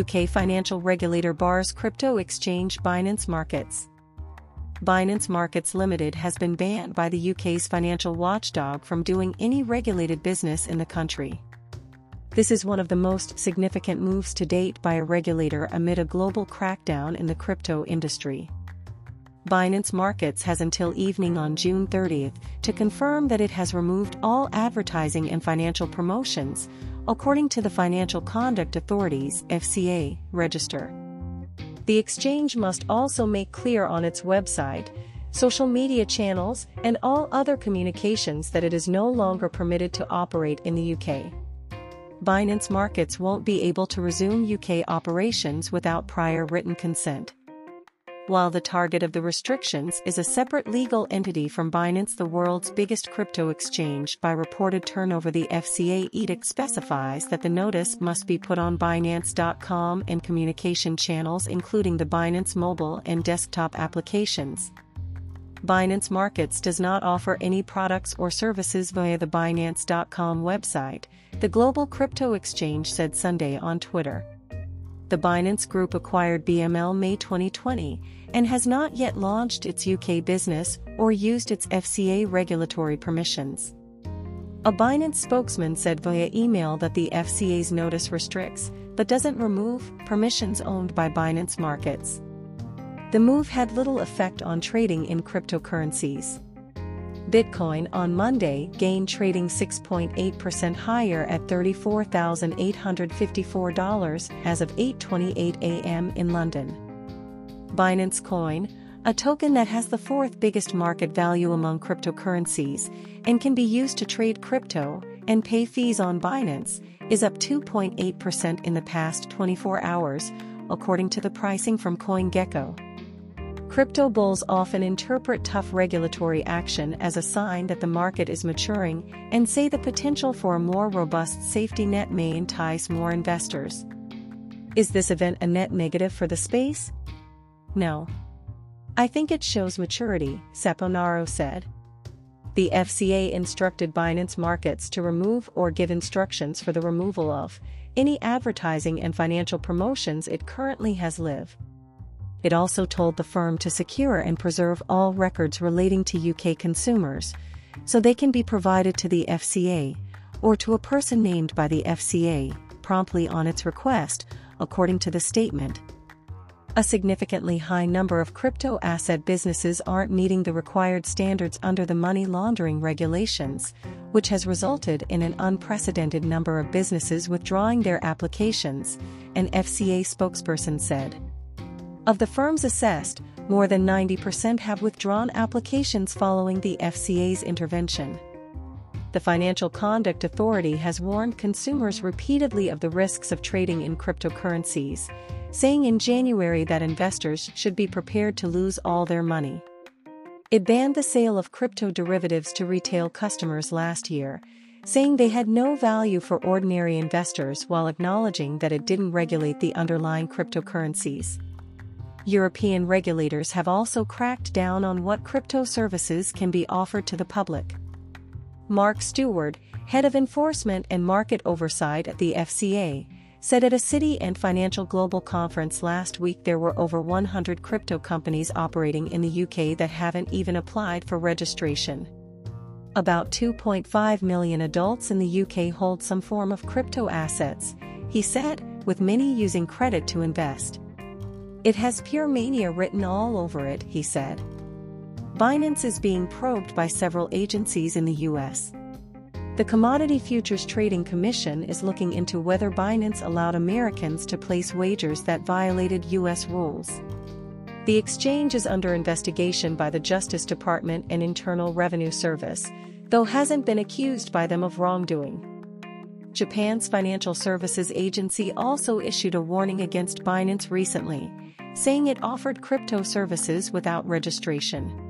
UK financial regulator bars crypto exchange Binance Markets. Binance Markets Limited has been banned by the UK's financial watchdog from doing any regulated business in the country. This is one of the most significant moves to date by a regulator amid a global crackdown in the crypto industry. Binance Markets has until evening on June 30 to confirm that it has removed all advertising and financial promotions, according to the Financial Conduct Authority's FCA register. The exchange must also make clear on its website, social media channels, and all other communications that it is no longer permitted to operate in the UK. Binance Markets won't be able to resume UK operations without prior written consent. While the target of the restrictions is a separate legal entity from Binance, the world's biggest crypto exchange, by reported turnover, the FCA edict specifies that the notice must be put on Binance.com and communication channels, including the Binance mobile and desktop applications. Binance Markets does not offer any products or services via the Binance.com website, the global crypto exchange said Sunday on Twitter. The Binance Group acquired BML May 2020 and has not yet launched its UK business or used its FCA regulatory permissions. A Binance spokesman said via email that the FCA's notice restricts, but doesn't remove, permissions owned by Binance Markets. The move had little effect on trading in cryptocurrencies. Bitcoin on Monday gained trading 6.8% higher at $34,854 as of 8:28 a.m. in London. Binance Coin, a token that has the fourth biggest market value among cryptocurrencies and can be used to trade crypto and pay fees on Binance, is up 2.8% in the past 24 hours, according to the pricing from CoinGecko. Crypto bulls often interpret tough regulatory action as a sign that the market is maturing and say the potential for a more robust safety net may entice more investors. Is this event a net negative for the space? No. I think it shows maturity, Saponaro said. The FCA instructed Binance Markets to remove or give instructions for the removal of any advertising and financial promotions it currently has live it also told the firm to secure and preserve all records relating to UK consumers, so they can be provided to the FCA, or to a person named by the FCA, promptly on its request, according to the statement. A significantly high number of crypto asset businesses aren't meeting the required standards under the money laundering regulations, which has resulted in an unprecedented number of businesses withdrawing their applications, an FCA spokesperson said. Of the firms assessed, more than 90% have withdrawn applications following the FCA's intervention. The Financial Conduct Authority has warned consumers repeatedly of the risks of trading in cryptocurrencies, saying in January that investors should be prepared to lose all their money. It banned the sale of crypto derivatives to retail customers last year, saying they had no value for ordinary investors while acknowledging that it didn't regulate the underlying cryptocurrencies. European regulators have also cracked down on what crypto services can be offered to the public. Mark Steward, head of enforcement and market oversight at the FCA, said at a City and Financial Global conference last week there were over 100 crypto companies operating in the UK that haven't even applied for registration. About 2.5 million adults in the UK hold some form of crypto assets, he said, with many using credit to invest. It has pure mania written all over it, he said. Binance is being probed by several agencies in the US. The Commodity Futures Trading Commission is looking into whether Binance allowed Americans to place wagers that violated US rules. The exchange is under investigation by the Justice Department and Internal Revenue Service, though hasn't been accused by them of wrongdoing. Japan's Financial Services Agency also issued a warning against Binance recently, saying it offered crypto services without registration.